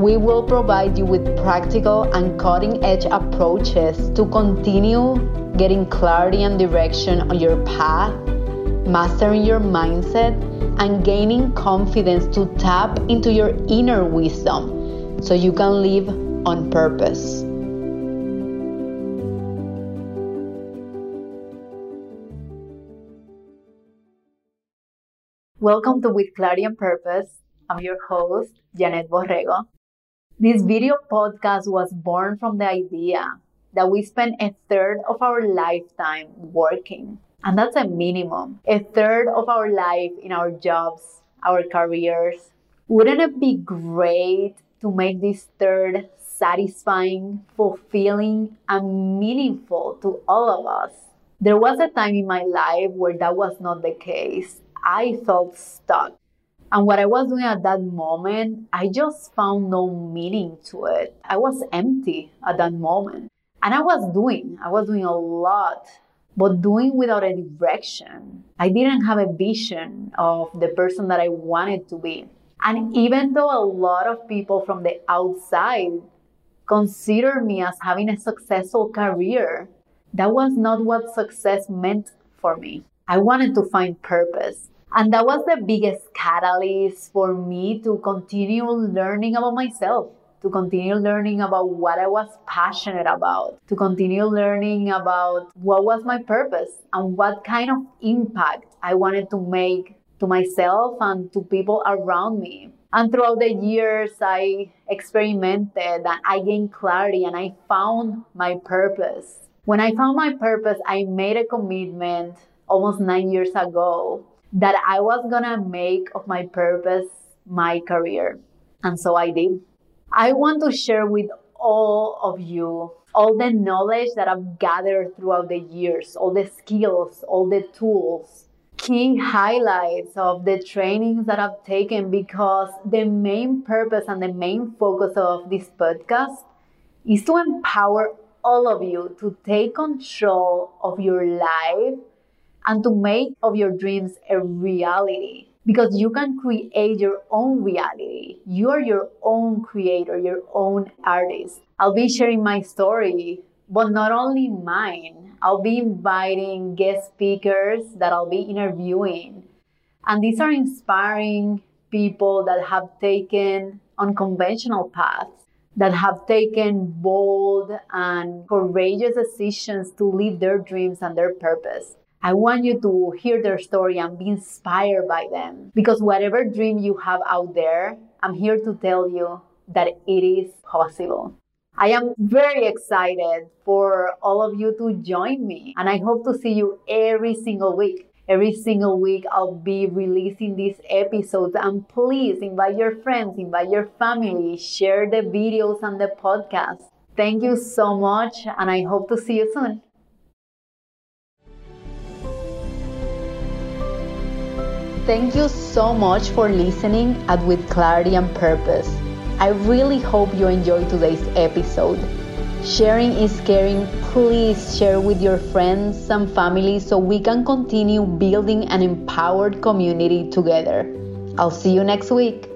We will provide you with practical and cutting edge approaches to continue getting clarity and direction on your path, mastering your mindset, and gaining confidence to tap into your inner wisdom so you can live on purpose. Welcome to With Clarity and Purpose. I'm your host, Janet Borrego. This video podcast was born from the idea that we spend a third of our lifetime working. And that's a minimum. A third of our life in our jobs, our careers. Wouldn't it be great to make this third satisfying, fulfilling, and meaningful to all of us? There was a time in my life where that was not the case. I felt stuck. And what I was doing at that moment, I just found no meaning to it. I was empty at that moment. And I was doing, I was doing a lot, but doing without a direction. I didn't have a vision of the person that I wanted to be. And even though a lot of people from the outside consider me as having a successful career, that was not what success meant for me. I wanted to find purpose. And that was the biggest catalyst for me to continue learning about myself, to continue learning about what I was passionate about, to continue learning about what was my purpose and what kind of impact I wanted to make to myself and to people around me. And throughout the years, I experimented and I gained clarity and I found my purpose. When I found my purpose, I made a commitment almost nine years ago that I was gonna make of my purpose my career. And so I did. I want to share with all of you all the knowledge that I've gathered throughout the years, all the skills, all the tools, key highlights of the trainings that I've taken because the main purpose and the main focus of this podcast is to empower all of you to take control of your life and to make of your dreams a reality because you can create your own reality. You are your own creator, your own artist. I'll be sharing my story, but not only mine. I'll be inviting guest speakers that I'll be interviewing. And these are inspiring people that have taken unconventional paths, that have taken bold and courageous decisions to live their dreams and their purpose. I want you to hear their story and be inspired by them. Because whatever dream you have out there, I'm here to tell you that it is possible. I am very excited for all of you to join me, and I hope to see you every single week. Every single week, I'll be releasing these episodes, and please invite your friends, invite your family, share the videos and the podcast. Thank you so much, and I hope to see you soon. Thank you so much for listening at With Clarity and Purpose. I really hope you enjoyed today's episode. Sharing is caring. Please share with your friends and family so we can continue building an empowered community together. I'll see you next week.